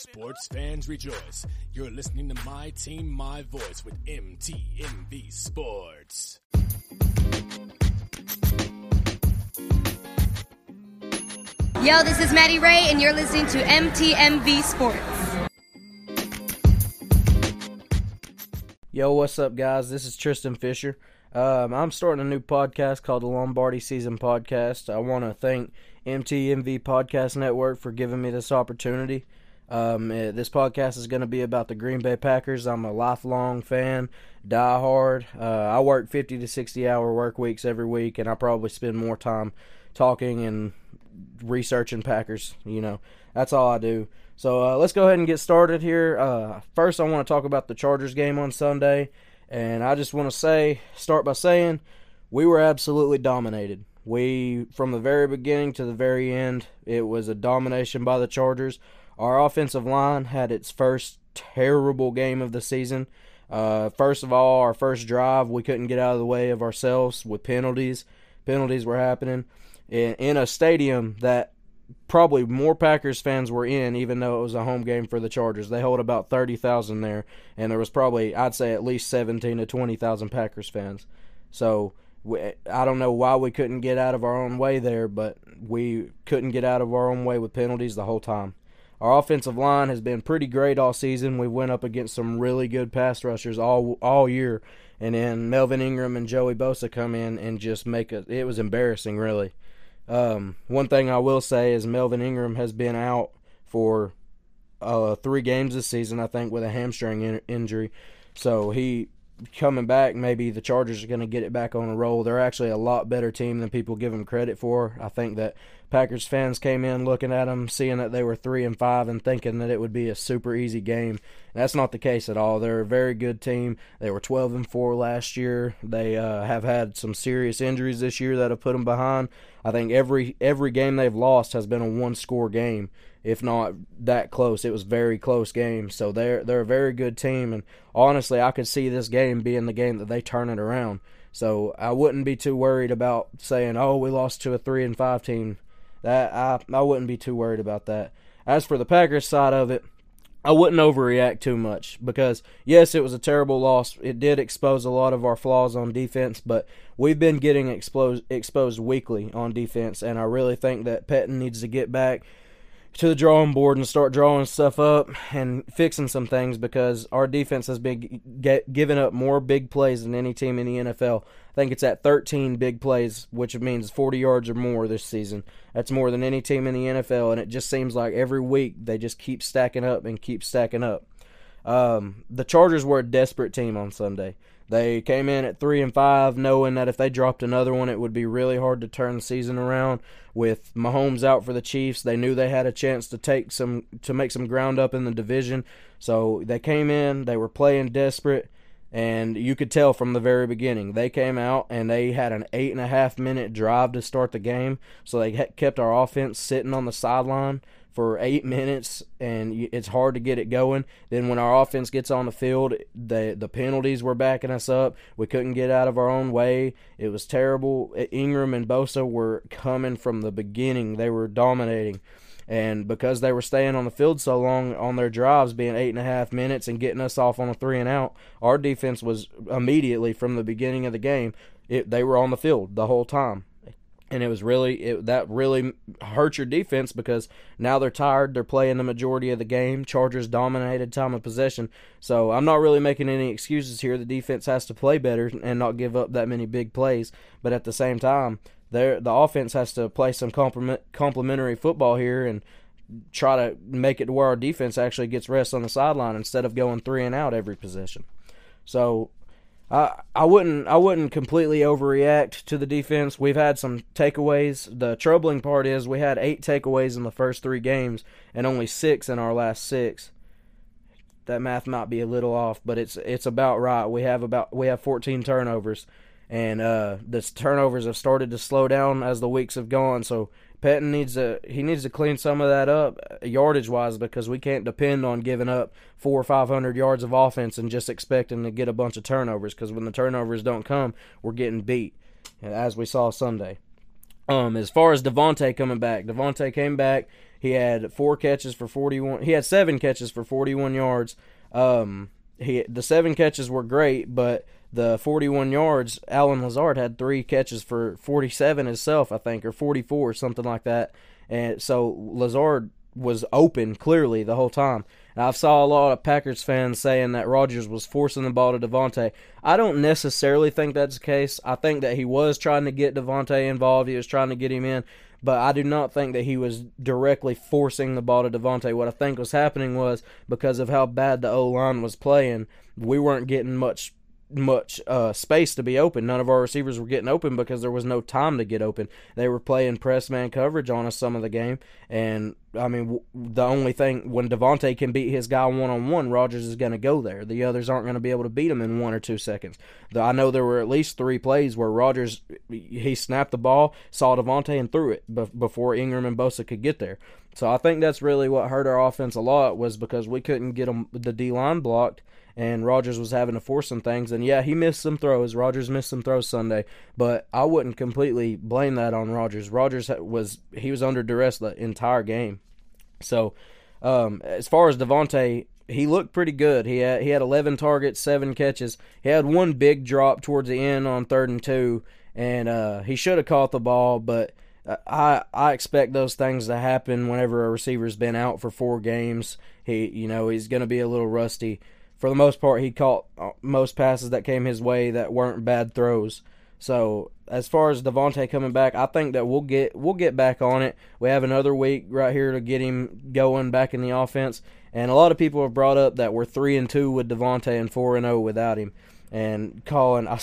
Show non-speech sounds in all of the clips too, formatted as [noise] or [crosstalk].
Sports fans rejoice. You're listening to My Team, My Voice with MTMV Sports. Yo, this is Maddie Ray, and you're listening to MTMV Sports. Yo, what's up, guys? This is Tristan Fisher. Um, I'm starting a new podcast called the Lombardi Season Podcast. I want to thank MTMV Podcast Network for giving me this opportunity. Um, eh, this podcast is going to be about the Green Bay Packers. I'm a lifelong fan, die hard. Uh, I work 50 to 60 hour work weeks every week, and I probably spend more time talking and researching Packers. You know, that's all I do. So uh, let's go ahead and get started here. Uh, first, I want to talk about the Chargers game on Sunday, and I just want to say, start by saying, we were absolutely dominated. We, from the very beginning to the very end, it was a domination by the Chargers. Our offensive line had its first terrible game of the season. Uh, first of all, our first drive, we couldn't get out of the way of ourselves with penalties. Penalties were happening in, in a stadium that probably more Packers fans were in, even though it was a home game for the Chargers. They hold about 30,000 there, and there was probably, I'd say, at least 17 to 20,000 Packers fans. So we, I don't know why we couldn't get out of our own way there, but we couldn't get out of our own way with penalties the whole time. Our offensive line has been pretty great all season. We went up against some really good pass rushers all all year, and then Melvin Ingram and Joey Bosa come in and just make it. It was embarrassing, really. Um, one thing I will say is Melvin Ingram has been out for uh, three games this season, I think, with a hamstring in- injury. So he coming back, maybe the Chargers are going to get it back on a roll. They're actually a lot better team than people give them credit for. I think that Packers fans came in looking at them, seeing that they were three and five, and thinking that it would be a super easy game. That's not the case at all. They're a very good team. They were 12 and four last year. They uh, have had some serious injuries this year that have put them behind. I think every every game they've lost has been a one score game, if not that close. It was very close game. So they're they're a very good team, and honestly, I could see this game being the game that they turn it around. So I wouldn't be too worried about saying, "Oh, we lost to a three and five team." That I I wouldn't be too worried about that. As for the Packers side of it, I wouldn't overreact too much because yes, it was a terrible loss. It did expose a lot of our flaws on defense, but we've been getting exposed exposed weekly on defense, and I really think that Pettine needs to get back to the drawing board and start drawing stuff up and fixing some things because our defense has been giving up more big plays than any team in the NFL. I think it's at 13 big plays, which means 40 yards or more this season. That's more than any team in the NFL, and it just seems like every week they just keep stacking up and keep stacking up. Um, the Chargers were a desperate team on Sunday. They came in at three and five, knowing that if they dropped another one, it would be really hard to turn the season around. With Mahomes out for the Chiefs, they knew they had a chance to take some to make some ground up in the division. So they came in, they were playing desperate, and you could tell from the very beginning they came out and they had an eight and a half minute drive to start the game. So they kept our offense sitting on the sideline for eight minutes, and it's hard to get it going. Then when our offense gets on the field, the the penalties were backing us up. We couldn't get out of our own way. It was terrible. Ingram and Bosa were coming from the beginning. They were dominating. And because they were staying on the field so long on their drives, being eight and a half minutes and getting us off on a three and out, our defense was immediately from the beginning of the game. It, they were on the field the whole time. And it was really it, that really hurt your defense because now they're tired they're playing the majority of the game chargers dominated time of possession. So i'm not really making any excuses here. The defense has to play better and not give up that many big plays. But at the same time the offense has to play some complement, complementary football here and try to make it to where our defense actually gets rest on the sideline instead of going three and out every possession so I I wouldn't I wouldn't completely overreact to the defense. We've had some takeaways. The troubling part is we had eight takeaways in the first three games and only six in our last six. That math might be a little off, but it's it's about right. We have about we have 14 turnovers, and uh, the turnovers have started to slow down as the weeks have gone. So Pettine needs to he needs to clean some of that up uh, yardage wise because we can't depend on giving up four or five hundred yards of offense and just expecting to get a bunch of turnovers because when the turnovers don't come, we're getting beat, as we saw Sunday. Um, as far as Davante coming back, Davante came back. He had four catches for 41. He had seven catches for 41 yards. Um, he the seven catches were great, but the 41 yards, Allen Lazard had three catches for 47 himself, I think, or 44, something like that. And so Lazard was open clearly the whole time. And I saw a lot of Packers fans saying that Rodgers was forcing the ball to Davante. I don't necessarily think that's the case. I think that he was trying to get Davante involved. He was trying to get him in, but I do not think that he was directly forcing the ball to Davante. What I think was happening was because of how bad the O line was playing, we weren't getting much much uh, space to be open. None of our receivers were getting open because there was no time to get open. They were playing press man coverage on us some of the game, and I mean w- the only thing when Davante can beat his guy one on one, Rodgers is going to go there. The others aren't going to be able to beat him in one or two seconds. The, I know there were at least three plays where Rodgers he snapped the ball, saw Davante and threw it be- before Ingram and Bosa could get there. So I think that's really what hurt our offense a lot was because we couldn't get them the D line blocked and Rodgers was having to force some things. And yeah, he missed some throws. Rodgers missed some throws Sunday, but I wouldn't completely blame that on Rodgers. Rodgers was he was under duress the entire game. So um, as far as Davante, he looked pretty good. He had he had 11 targets, seven catches. He had one big drop towards the end on third and two, and uh, he should have caught the ball, but. I I expect those things to happen whenever a receiver's been out for four games. He you know he's going to be a little rusty for the most part, he caught uh, most passes that came his way that weren't bad throws. So as far as Davante coming back, I think that we'll get we'll get back on it. We have another week right here to get him going back in the offense. And a lot of people have brought up that we're three and two with Davante and four and zero oh without him. And Colin, I,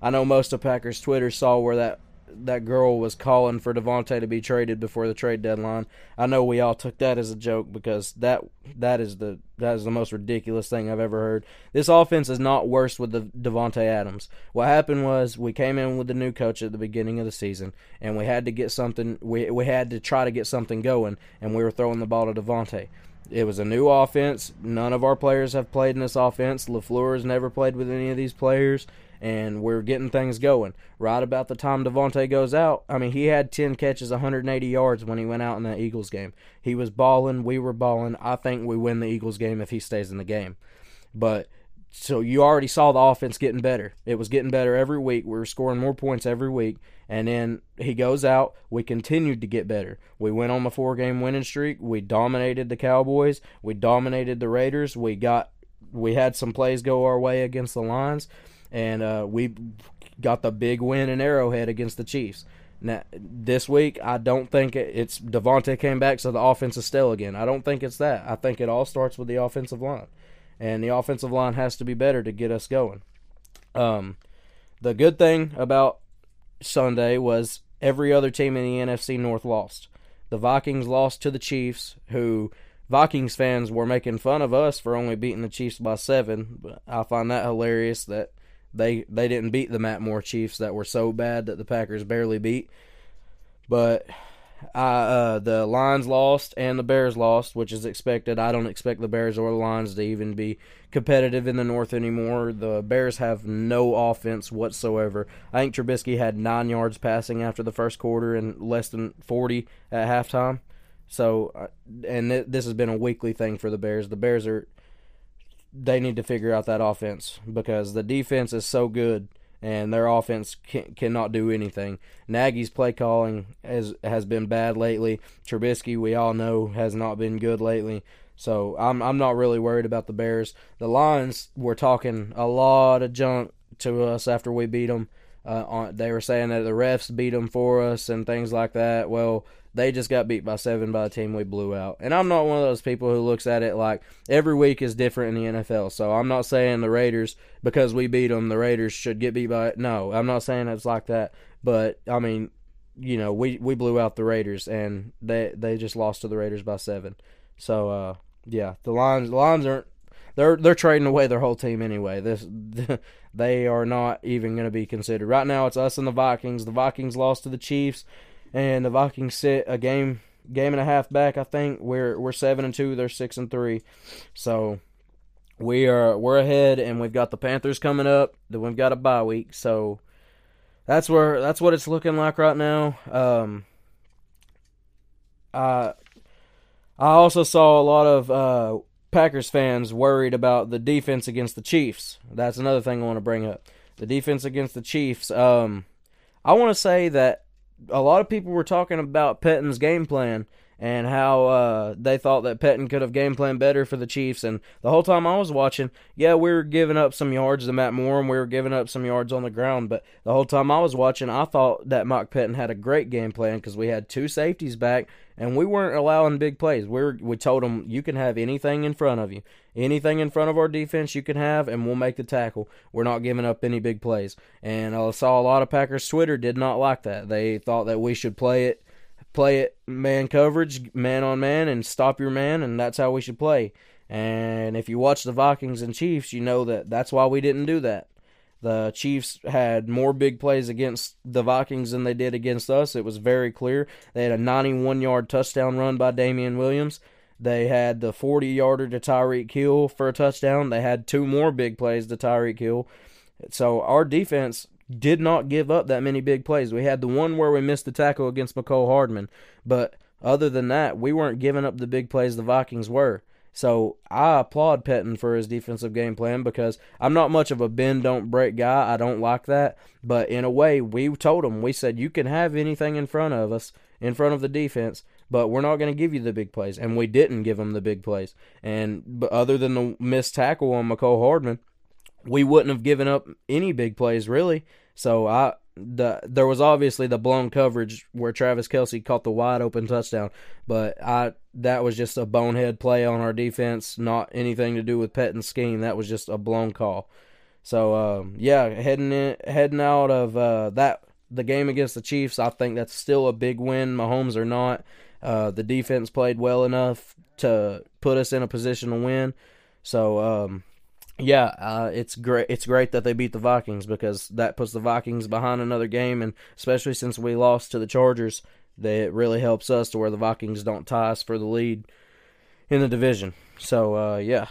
I know most of Packers Twitter saw where that that girl was calling for Davante to be traded before the trade deadline. I know we all took that as a joke because that that is the that is the most ridiculous thing I've ever heard. This offense is not worse with the Davante Adams. What happened was we came in with the new coach at the beginning of the season, and we had to get something. We we had to try to get something going, and we were throwing the ball to Davante. It was a new offense. None of our players have played in this offense. Lafleur has never played with any of these players and we're getting things going. Right about the time Davante goes out, I mean, he had 10 catches, 180 yards when he went out in the Eagles game. He was balling, we were balling. I think we win the Eagles game if he stays in the game. But so you already saw the offense getting better. It was getting better every week. We were scoring more points every week. And then he goes out. We continued to get better. We went on the four game winning streak. We dominated the Cowboys. We dominated the Raiders. We got we had some plays go our way against the Lions and uh, we got the big win in Arrowhead against the Chiefs. Now this week, I don't think it's Davante came back, so the offense is still again. I don't think it's that. I think it all starts with the offensive line, and the offensive line has to be better to get us going. Um, the good thing about Sunday was every other team in the NFC North lost. The Vikings lost to the Chiefs, who Vikings fans were making fun of us for only beating the Chiefs by seven. But I find that hilarious that they they didn't beat the Matt Moore Chiefs that were so bad that the Packers barely beat. But uh, the Lions lost and the Bears lost, which is expected. I don't expect the Bears or the Lions to even be competitive in the North anymore. The Bears have no offense whatsoever. I think Trubisky had nine yards passing after the first quarter and less than 40 at halftime. So, uh, and th- this has been a weekly thing for the Bears. The Bears are they need to figure out that offense because the defense is so good and their offense can, cannot do anything. Nagy's play calling has has been bad lately. Trubisky, we all know, has not been good lately. So I'm I'm not really worried about the Bears. The Lions were talking a lot of junk to us after we beat them. Uh, on, they were saying that the refs beat them for us and things like that. Well, they just got beat by seven by a team we blew out. And I'm not one of those people who looks at it like every week is different in the NFL. So I'm not saying the Raiders, because we beat them, the Raiders should get beat by it. No, I'm not saying it's like that. But, I mean, you know, we, we blew out the Raiders, and they they just lost to the Raiders by seven. So, uh, yeah, the Lions, the Lions aren't. They're they're trading away their whole team anyway. This [laughs] they are not even going to be considered right now. It's us and the Vikings. The Vikings lost to the Chiefs and the Vikings sit a game game and a half back. I think we're we're seven and two. They're six and three. So we are we're ahead, and we've got the Panthers coming up. Then we've got a bye week. So that's where that's what it's looking like right now. Um, I I also saw a lot of uh, Packers fans worried about the defense against the Chiefs. That's another thing I want to bring up. The defense against the Chiefs. Um, I want to say that a lot of people were talking about Pettine's game plan and how uh, they thought that Pettine could have game planned better for the Chiefs. And the whole time I was watching, yeah, we were giving up some yards to Matt Moore and we were giving up some yards on the ground. But the whole time I was watching, I thought that Mike Pettine had a great game plan because we had two safeties back and we weren't allowing big plays. We were, we told them you can have anything in front of you, anything in front of our defense you can have, and we'll make the tackle. We're not giving up any big plays. And I saw a lot of Packers Twitter did not like that. They thought that we should play it play it man coverage, man on man, and stop your man, and that's how we should play. And if you watch the Vikings and Chiefs, you know that that's why we didn't do that. The Chiefs had more big plays against the Vikings than they did against us. It was very clear. They had a 91 yard touchdown run by Damien Williams. They had the 40 yarder to Tyreek Hill for a touchdown. They had two more big plays to Tyreek Hill. So our defense did not give up that many big plays. We had the one where we missed the tackle against Mecole Hardman, but other than that, we weren't giving up the big plays the Vikings were. So I applaud Pettine for his defensive game plan because I'm not much of a bend don't break guy. I don't like that. But in a way, we told him we said you can have anything in front of us, in front of the defense, but we're not going to give you the big plays, and we didn't give him the big plays. And other than the missed tackle on Mecole Hardman, we wouldn't have given up any big plays really. So I the there was obviously the blown coverage where Travis Kelce caught the wide open touchdown, but I that was just a bonehead play on our defense, not anything to do with Pettine's scheme. That was just a blown call. So um, yeah, heading in, heading out of uh, that the game against the Chiefs, I think that's still a big win. Mahomes or not, uh, the defense played well enough to put us in a position to win. So um, yeah, uh, it's great. It's great that they beat the Vikings because that puts the Vikings behind another game, and especially since we lost to the Chargers, that it really helps us to where the Vikings don't tie us for the lead in the division. So uh, yeah.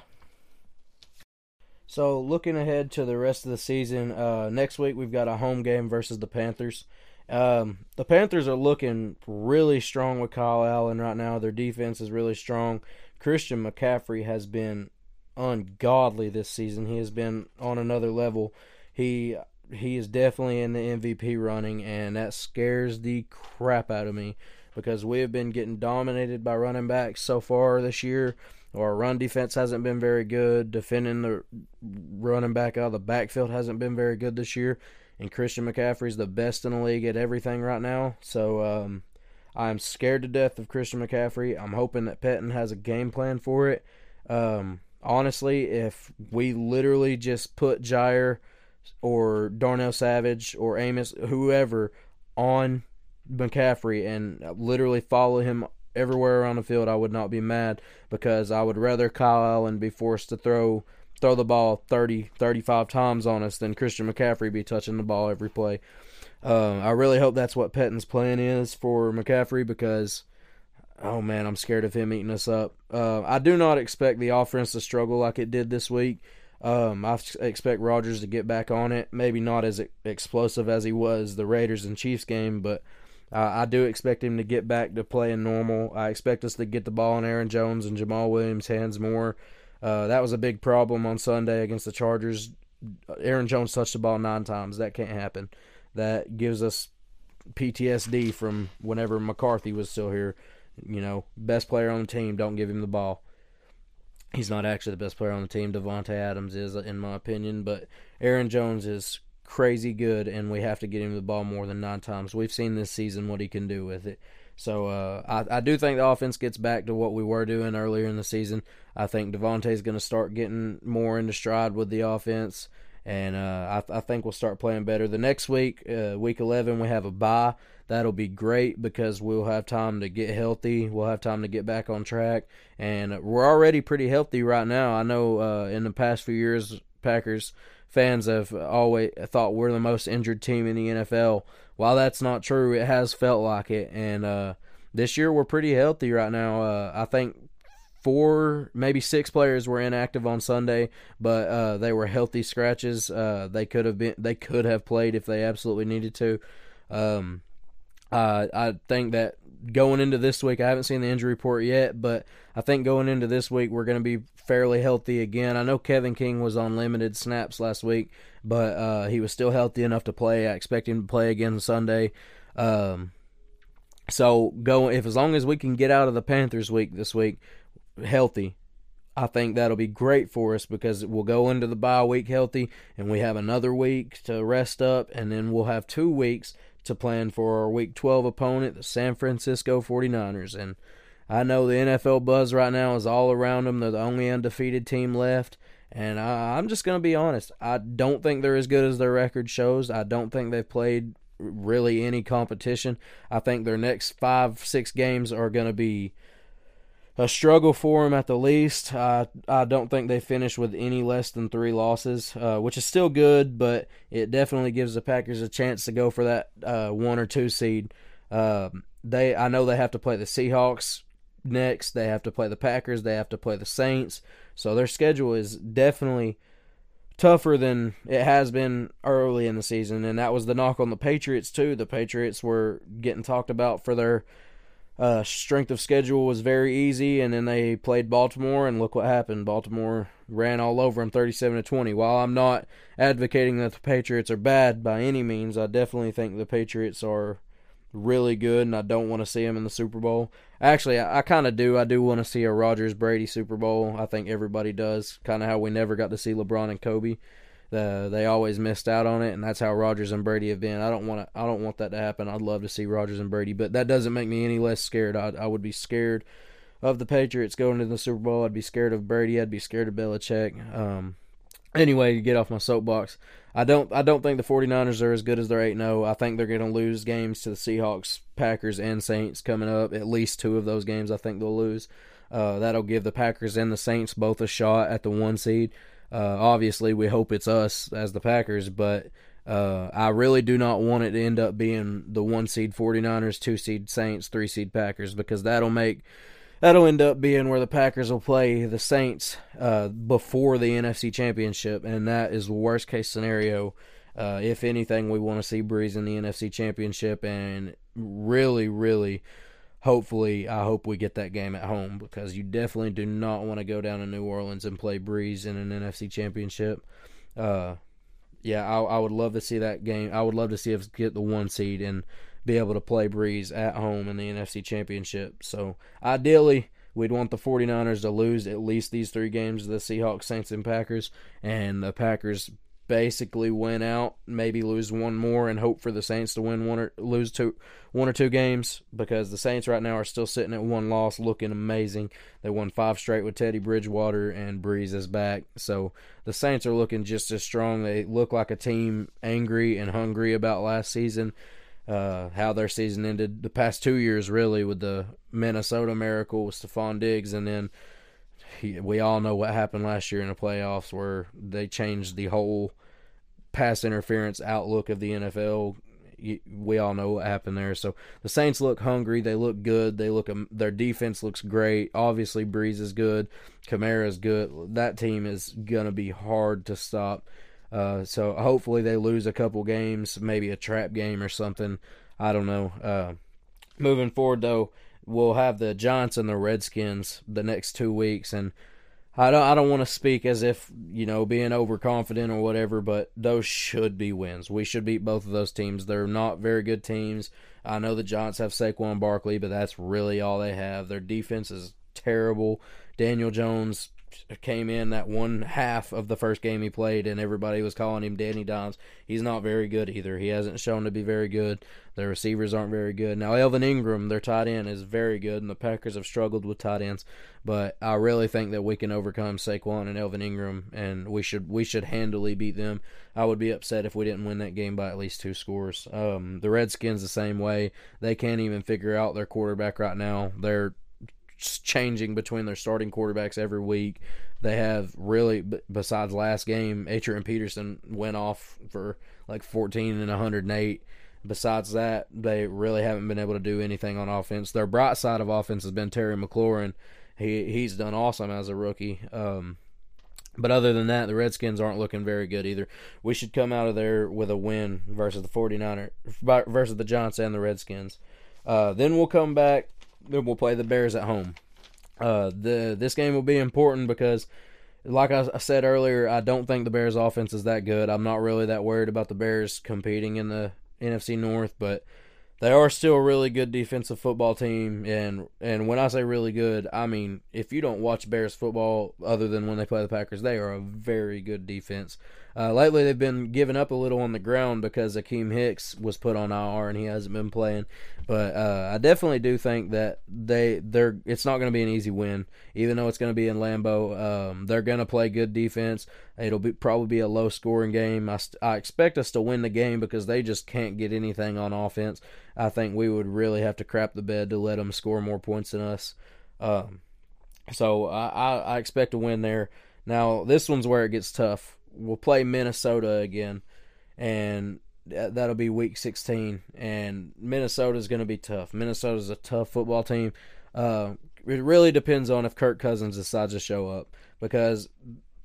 So looking ahead to the rest of the season, uh, next week we've got a home game versus the Panthers. Um, the Panthers are looking really strong with Kyle Allen right now. Their defense is really strong. Christian McCaffrey has been ungodly this season. He has been on another level. He he is definitely in the MVP running, and that scares the crap out of me because we have been getting dominated by running backs so far this year. Our run defense hasn't been very good. Defending the running back out of the backfield hasn't been very good this year. And Christian McCaffrey is the best in the league at everything right now. So um, I'm scared to death of Christian McCaffrey. I'm hoping that Pettine has a game plan for it. Um, honestly, if we literally just put Jaire or Darnell Savage or Amos, whoever, on McCaffrey and literally follow him everywhere around the field, I would not be mad because I would rather Kyle Allen be forced to throw throw the ball 30, 35 times on us than Christian McCaffrey be touching the ball every play. Uh, I really hope that's what Pettine's plan is for McCaffrey because – oh man, I'm scared of him eating us up. Uh, I do not expect the offense to struggle like it did this week. Um, I expect Rodgers to get back on it. Maybe not as explosive as he was the Raiders and Chiefs game, but uh, I do expect him to get back to playing normal. I expect us to get the ball in Aaron Jones and Jamaal Williams' hands more. Uh, that was a big problem on Sunday against the Chargers. Aaron Jones touched the ball nine times. That can't happen. That gives us PTSD from whenever McCarthy was still here. You know, best player on the team, don't give him the ball. He's not actually the best player on the team. Davante Adams is, in my opinion, but Aaron Jones is crazy good, and we have to get him the ball more than nine times. We've seen this season what he can do with it. So uh, I, I do think the offense gets back to what we were doing earlier in the season. I think is going to start getting more into stride with the offense, and uh, I, I, think we'll start playing better. The next week, uh, week 11, we have a bye that'll be great because we'll have time to get healthy. We'll have time to get back on track, and we're already pretty healthy right now. I know uh, in the past few years, Packers fans have always thought we're the most injured team in the NFL. While that's not true, it has felt like it, and uh, this year we're pretty healthy right now. Uh, I think four, maybe six players were inactive on Sunday, but uh, they were healthy scratches. Uh, they could have been, they could have played if they absolutely needed to. Um, uh, I think that going into this week, I haven't seen the injury report yet, but I think going into this week, we're going to be fairly healthy again. I know Kevin King was on limited snaps last week, but uh, he was still healthy enough to play. I expect him to play again Sunday. Um, so go if as long as we can get out of the Panthers week this week healthy, I think that'll be great for us because we'll go into the bye week healthy and we have another week to rest up and then we'll have two weeks to plan for our week 12 opponent, the San Francisco 49ers and I know the NFL buzz right now is all around them. They're the only undefeated team left. And I, I'm just going to be honest. I don't think they're as good as their record shows. I don't think they've played really any competition. I think their next five, six games are going to be a struggle for them at the least. I I don't think they finish with any less than three losses, uh, which is still good, but it definitely gives the Packers a chance to go for that uh, one or two seed. Uh, they I know they have to play the Seahawks next. They have to play the Packers. They have to play the Saints. So their schedule is definitely tougher than it has been early in the season, and that was the knock on the Patriots too. The Patriots were getting talked about for their uh, strength of schedule was very easy, and then they played Baltimore, and look what happened. Baltimore ran all over them, thirty-seven to twenty. While I'm not advocating that the Patriots are bad by any means, I definitely think the Patriots are really good, and I don't want to see them in the Super Bowl. Actually, I, I kind of do. I do want to see a Rodgers Brady Super Bowl. I think everybody does. Kind of how we never got to see LeBron and Kobe. The, they always missed out on it, and that's how Rodgers and Brady have been. I don't want to. I don't want that to happen. I'd love to see Rodgers and Brady, but that doesn't make me any less scared. I, I would be scared of the Patriots going to the Super Bowl. I'd be scared of Brady. I'd be scared of Belichick. Um, anyway, to get off my soapbox, I don't I don't think the 49ers are as good as they're 8-0. I think they're going to lose games to the Seahawks, Packers and Saints coming up. At least two of those games I think they'll lose. Uh, that'll give the Packers and the Saints both a shot at the one seed. Uh, obviously, we hope it's us as the Packers, but uh, I really do not want it to end up being the one seed 49ers, two seed Saints, three seed Packers because that'll make that'll end up being where the Packers will play the Saints uh, before the NFC Championship, and that is the worst case scenario. Uh, if anything, we want to see Brees in the NFC Championship, and really, really, hopefully, I hope we get that game at home because you definitely do not want to go down to New Orleans and play Brees in an NFC Championship. Uh, yeah, I, I would love to see that game. I would love to see us get the one seed and be able to play Brees at home in the NFC Championship. So ideally, we'd want the 49ers to lose at least these three games the Seahawks, Saints, and Packers. And the Packers basically win out, maybe lose one more, and hope for the Saints to win one or lose two, one or two games because the Saints right now are still sitting at one loss, looking amazing. They won five straight with Teddy Bridgewater and Brees is back, so the Saints are looking just as strong. They look like a team angry and hungry about last season uh, how their season ended the past two years, really, with the Minnesota miracle with Stefon Diggs, and then he, we all know what happened last year in the playoffs, where they changed the whole pass interference outlook of the NFL. We all know what happened there. So the Saints look hungry. They look good. They look. Um, their defense looks great. Obviously, Brees is good. Kamara's good. That team is gonna be hard to stop. Uh, so hopefully they lose a couple games, maybe a trap game or something. I don't know. Uh, moving forward though, we'll have the Giants and the Redskins the next two weeks, and I don't I don't want to speak as if you know being overconfident or whatever, but those should be wins. We should beat both of those teams. They're not very good teams. I know the Giants have Saquon Barkley, but that's really all they have. Their defense is terrible. Daniel Jones came in that one half of the first game he played, and everybody was calling him Danny Dimes. He's not very good either. He hasn't shown to be very good. The receivers aren't very good. Now, Evan Engram, their tight end, is very good, and the Packers have struggled with tight ends. But I really think that we can overcome Saquon and Elvin Ingram, and we should we should handily beat them. I would be upset if we didn't win that game by at least two scores. Um, the Redskins the same way. They can't even figure out their quarterback right now. They're changing between their starting quarterbacks every week. They have really, besides last game, Adrian Peterson went off for like 14 and 108. Besides that, they really haven't been able to do anything on offense. Their bright side of offense has been Terry McLaurin. he he's done awesome as a rookie. Um, but other than that, the Redskins aren't looking very good either. We should come out of there with a win versus the 49ers, versus the Giants and the Redskins. Uh, then we'll come back. Then we'll play the Bears at home. Uh, the this game will be important because, like I, I said earlier, I don't think the Bears' offense is that good. I'm not really that worried about the Bears competing in the NFC North, but they are still a really good defensive football team and and when I say really good, I mean if you don't watch Bears football other than when they play the Packers, they are a very good defense. Uh, lately, they've been giving up a little on the ground because Akiem Hicks was put on IR and he hasn't been playing. But uh, I definitely do think that they they're it's not going to be an easy win, even though it's going to be in Lambeau. Um, they're going to play good defense. It'll be probably be a low scoring game. I, I expect us to win the game because they just can't get anything on offense. I think we would really have to crap the bed to let them score more points than us. Um, so I, I, I expect to win there. Now this one's where it gets tough we'll play Minnesota again, and that'll be week 16. And Minnesota's going to be tough. Minnesota's a tough football team. Uh, it really depends on if Kirk Cousins decides to show up because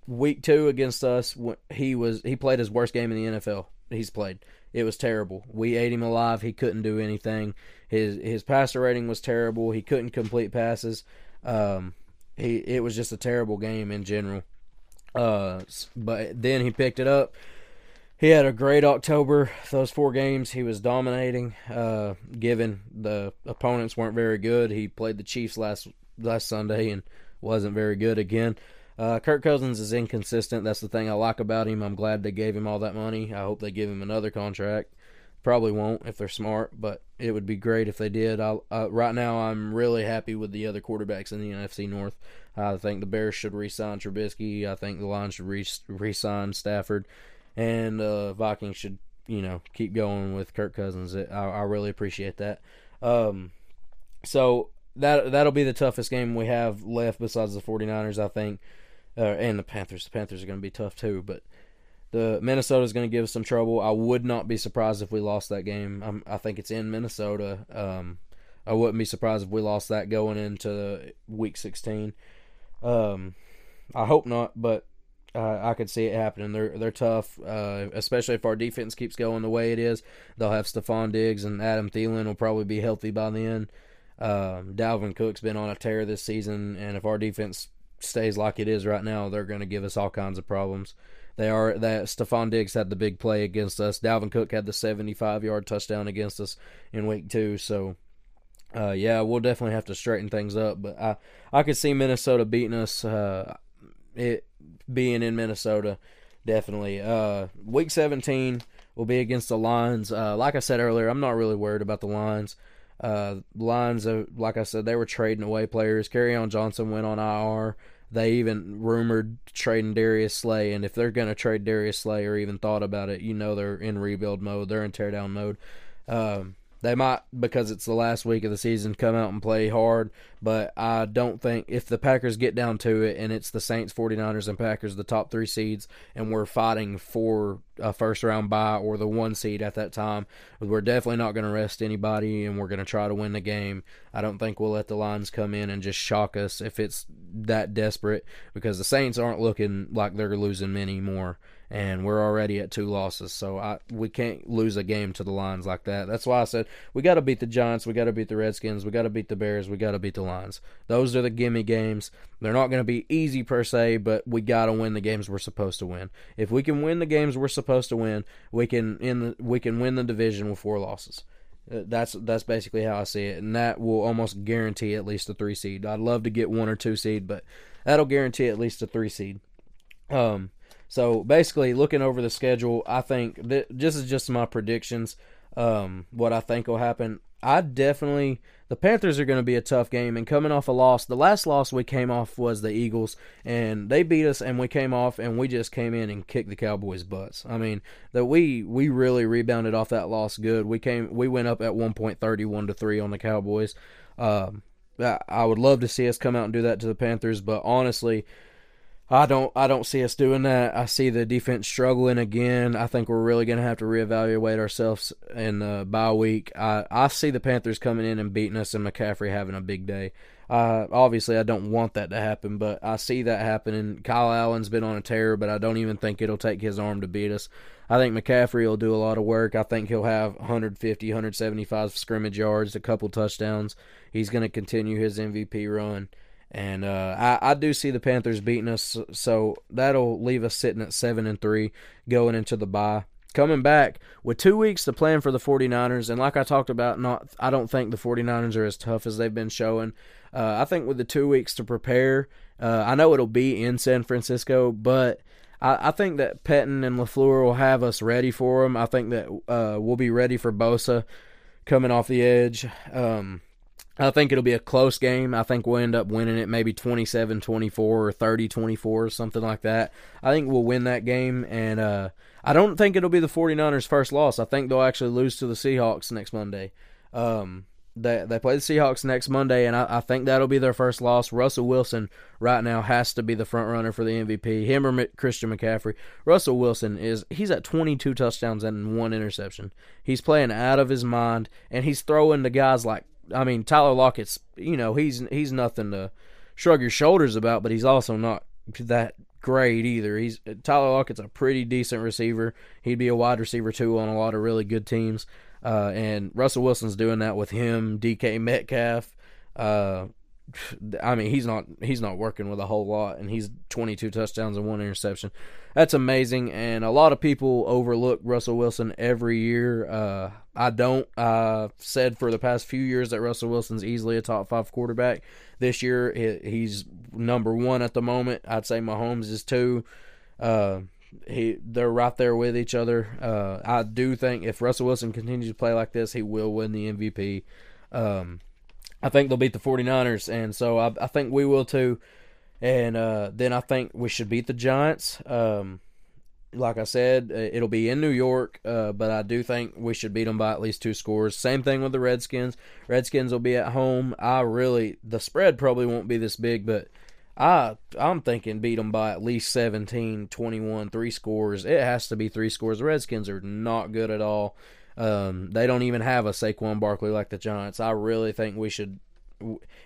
week two against us, he was he played his worst game in the NFL he's played. It was terrible. We ate him alive. He couldn't do anything. His his passer rating was terrible. He couldn't complete passes. Um, he it was just a terrible game in general. Uh, but then he picked it up. He had a great October. Those four games, he was dominating. Uh, given the opponents weren't very good, he played the Chiefs last last Sunday and wasn't very good again. Uh, Kirk Cousins is inconsistent. That's the thing I like about him. I'm glad they gave him all that money. I hope they give him another contract. Probably won't if they're smart, but it would be great if they did. I, uh, right now, I'm really happy with the other quarterbacks in the NFC North. I think the Bears should re-sign Trubisky. I think the Lions should re- re-sign Stafford, and uh, Vikings should, you know, keep going with Kirk Cousins. I, I really appreciate that. Um, so that that'll be the toughest game we have left besides the 49ers, I think, uh, and the Panthers. The Panthers are going to be tough too, but the Minnesota is going to give us some trouble. I would not be surprised if we lost that game. I'm, i think it's in Minnesota. Um, I wouldn't be surprised if we lost that going into Week 16. Um, I hope not, but uh, I could see it happening. They're they're tough, uh, especially if our defense keeps going the way it is. They'll have Stefon Diggs and Adam Thielen will probably be healthy by then. Um, Dalvin Cook's been on a tear this season, and if our defense stays like it is right now, they're going to give us all kinds of problems. They are that Stefon Diggs had the big play against us. Dalvin Cook had the 75 yard touchdown against us in week two. So, uh, yeah, we'll definitely have to straighten things up. But I, I could see Minnesota beating us. Uh, it being in Minnesota, definitely. Uh, week 17 will be against the Lions. Uh, like I said earlier, I'm not really worried about the Lions. Uh, Lions, like I said, they were trading away players. Kerryon Johnson went on IR. They even rumored trading Darius Slay, and if they're going to trade Darius Slay or even thought about it, you know they're in rebuild mode. They're in teardown mode. Um, they might, because it's the last week of the season, come out and play hard. But I don't think if the Packers get down to it and it's the Saints, 49ers, and Packers, the top three seeds, and we're fighting for a first round bye or the one seed at that time, we're definitely not going to rest anybody and we're going to try to win the game. I don't think we'll let the Lions come in and just shock us if it's that desperate because the Saints aren't looking like they're losing many more and we're already at two losses. So I we can't lose a game to the Lions like that. That's why I said we got to beat the Giants, we got to beat the Redskins, we got to beat the Bears, we got to beat the Lions. Those are the gimme games. They're not going to be easy per se, but we got to win the games we're supposed to win. If we can win the games we're supposed to win, we can in the, we can win the division with four losses. Uh, that's that's basically how I see it, and that will almost guarantee at least a three seed. I'd love to get one or two seed, but that'll guarantee at least a three seed. Um, so basically, looking over the schedule, I think this is just my predictions. Um, what I think will happen. I definitely the Panthers are going to be a tough game, and coming off a loss, the last loss we came off was the Eagles, and they beat us, and we came off, and we just came in and kicked the Cowboys' butts. I mean, that we we really rebounded off that loss good. We came we went up at one point thirty one to three on the Cowboys. Um, I would love to see us come out and do that to the Panthers, but honestly, I don't I don't see us doing that. I see the defense struggling again. I think we're really going to have to reevaluate ourselves in the bye week. I I see the Panthers coming in and beating us and McCaffrey having a big day. Uh, obviously, I don't want that to happen, but I see that happening. Kyle Allen's been on a tear, but I don't even think it'll take his arm to beat us. I think McCaffrey will do a lot of work. I think he'll have 150, 175 scrimmage yards, a couple touchdowns. He's going to continue his MVP run. And uh, I, I do see the Panthers beating us, so that'll leave us sitting at 7 and 3 going into the bye coming back with two weeks to plan for the 49ers and like i talked about not i don't think the 49ers are as tough as they've been showing uh, i think with the two weeks to prepare uh, i know it'll be in san francisco but I, I, think that Pettine and LaFleur will have us ready for them. I think that uh, we'll be ready for Bosa coming off the edge. Um, I think it'll be a close game. I think we'll end up winning it maybe 27 24 or 30 24 or something like that. I think we'll win that game. And uh, I don't think it'll be the 49ers' first loss. I think they'll actually lose to the Seahawks next Monday. Um, they they play the Seahawks next Monday, and I, I, think that'll be their first loss. Russell Wilson right now has to be the front runner for the MVP. Him or Christian McCaffrey. Russell Wilson is he's at 22 touchdowns and one interception. He's playing out of his mind, and he's throwing to guys like I mean Tyler Lockett's. You know he's he's nothing to shrug your shoulders about, but he's also not that great either. He's Tyler Lockett's a pretty decent receiver. He'd be a wide receiver too on a lot of really good teams. Uh, and Russell Wilson's doing that with him, DK Metcalf. Uh, I mean, he's not he's not working with a whole lot, and he's 22 touchdowns and one interception. That's amazing, and a lot of people overlook Russell Wilson every year. Uh, I don't. I've said for the past few years that Russell Wilson's easily a top five quarterback. This year, he's number one at the moment. I'd say Mahomes is two. Uh, he they're right there with each other. Uh, I do think if Russell Wilson continues to play like this, he will win the MVP. Um, I think they'll beat the 49ers, and so I, I think we will too. And uh, then I think we should beat the Giants. Um, like I said, uh, it'll be in New York, uh, but I do think we should beat them by at least two scores. Same thing with the Redskins. Redskins will be at home. I really, the spread probably won't be this big, but I I'm thinking beat them by at least 17, 21, three scores. It has to be three scores. The Redskins are not good at all. Um, they don't even have a Saquon Barkley like the Giants. I really think we should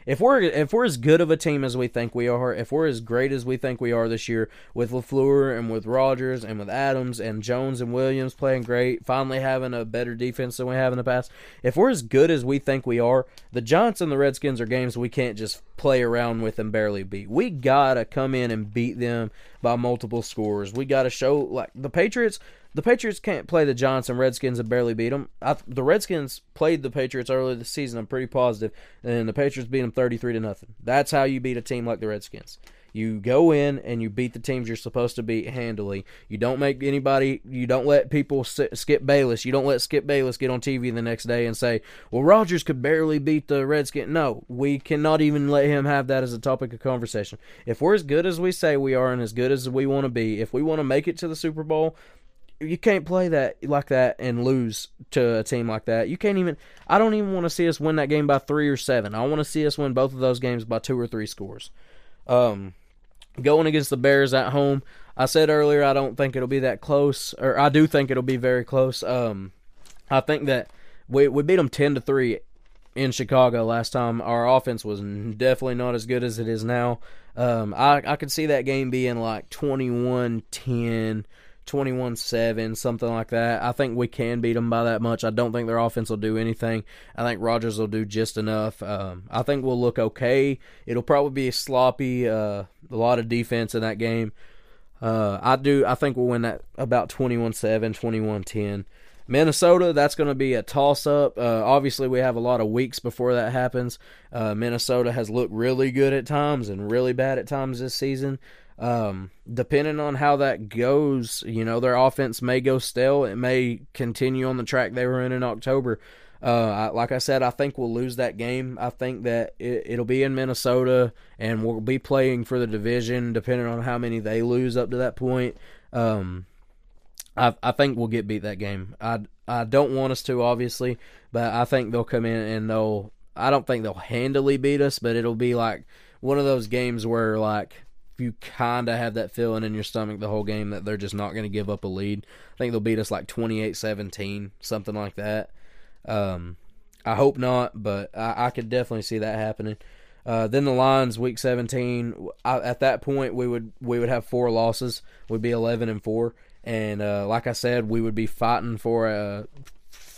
if we're if we're as good of a team as we think we are, if we're as great as we think we are this year with LaFleur and with Rodgers and with Adams and Jones and Williams playing great, finally having a better defense than we have in the past, if we're as good as we think we are, the Giants and the Redskins are games we can't just play around with and barely beat. We gotta come in and beat them by multiple scores. We gotta show like the Patriots the Patriots can't play the Giants and Redskins and barely beat them. I, the Redskins played the Patriots earlier this season. I'm pretty positive, and the Patriots beat them 33 to nothing. That's how you beat a team like the Redskins. You go in and you beat the teams you're supposed to beat handily. You don't make anybody. You don't let people skip Bayless. You don't let Skip Bayless get on TV the next day and say, "Well, Rodgers could barely beat the Redskins." No, we cannot even let him have that as a topic of conversation. If we're as good as we say we are and as good as we want to be, if we want to make it to the Super Bowl, you can't play that like that and lose to a team like that. You can't even. I don't even want to see us win that game by three or seven. I want to see us win both of those games by two or three scores. Um, going against the Bears at home, I said earlier I don't think it'll be that close, or I do think it'll be very close. Um, I think that we we beat them ten to three in Chicago last time. Our offense was definitely not as good as it is now. Um, I I could see that game being like 21-10 21-7, something like that. I think we can beat them by that much. I don't think their offense will do anything. I think Rodgers will do just enough. Um, I think we'll look okay. It'll probably be a sloppy, uh, a lot of defense in that game. Uh, I do. I think we'll win that about 21-7, 21-10. Minnesota, that's going to be a toss up. Uh, obviously, we have a lot of weeks before that happens. Uh, Minnesota has looked really good at times and really bad at times this season. Um, depending on how that goes, you know, their offense may go stale. It may continue on the track they were in in October. Uh, I, like I said, I think we'll lose that game. I think that it, will be in Minnesota, and we'll be playing for the division, depending on how many they lose up to that point. Um, I, I think we'll get beat that game. I, I don't want us to, obviously, but I think they'll come in and they'll. I don't think they'll handily beat us, but it'll be like one of those games where like you kind of have that feeling in your stomach the whole game that they're just not going to give up a lead. I think they'll beat us like 28-17, something like that. Um, I hope not, but I, I could definitely see that happening. Uh, then the Lions, week 17. I, at that point, we would we would have four losses. We'd be 11 and four, and uh, like I said, we would be fighting for a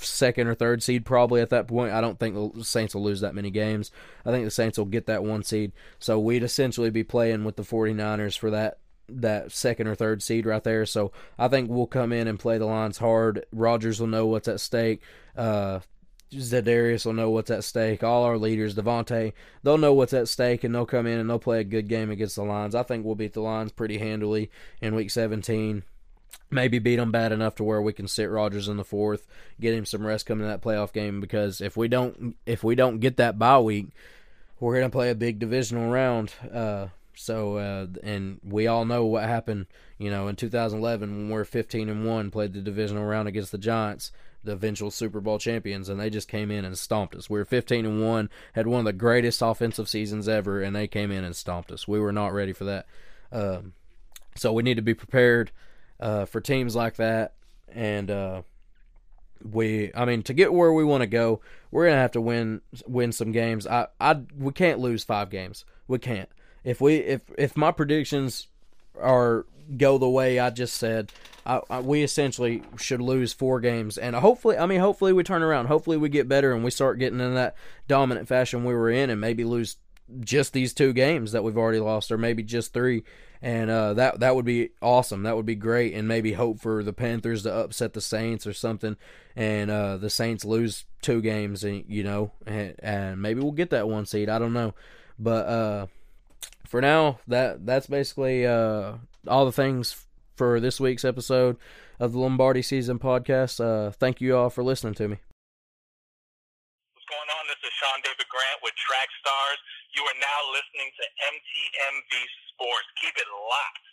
second or third seed probably at that point. I don't think the Saints will lose that many games. I think the Saints will get that one seed. So we'd essentially be playing with the 49ers for that that second or third seed right there. So I think we'll come in and play the Lions hard. Rodgers will know what's at stake. Uh, Za'Darius will know what's at stake. All our leaders, Davante, they'll know what's at stake, and they'll come in and they'll play a good game against the Lions. I think we'll beat the Lions pretty handily in Week 17 maybe beat them bad enough to where we can sit Rodgers in the fourth, get him some rest coming to that playoff game. Because if we don't, if we don't get that bye week, we're gonna play a big divisional round. Uh, so, uh, and we all know what happened. You know, in 2011 when we're 15 and one, played the divisional round against the Giants, the eventual Super Bowl champions, and they just came in and stomped us. We were 15 and one, had one of the greatest offensive seasons ever, and they came in and stomped us. We were not ready for that. Um, so we need to be prepared uh, for teams like that. And uh, we, I mean, to get where we want to go, we're gonna have to win win some games. I, I, we can't lose five games. We can't. If we, if if my predictions are go the way I just said, I, I, we essentially should lose four games, and hopefully, I mean, hopefully we turn around. Hopefully we get better and we start getting in that dominant fashion we were in, and maybe lose just these two games that we've already lost, or maybe just three, and uh, that that would be awesome. That would be great, and maybe hope for the Panthers to upset the Saints or something, and uh, the Saints lose two games, and you know, and, and, maybe we'll get that one seed. I don't know, but uh, for now, that that's basically uh, all the things for this week's episode of the Lombardi Season podcast. Uh, thank you all for listening to me. What's going on? This is Sean David Grant with Track Stars. You are now listening to MTMV Sports. Keep it locked.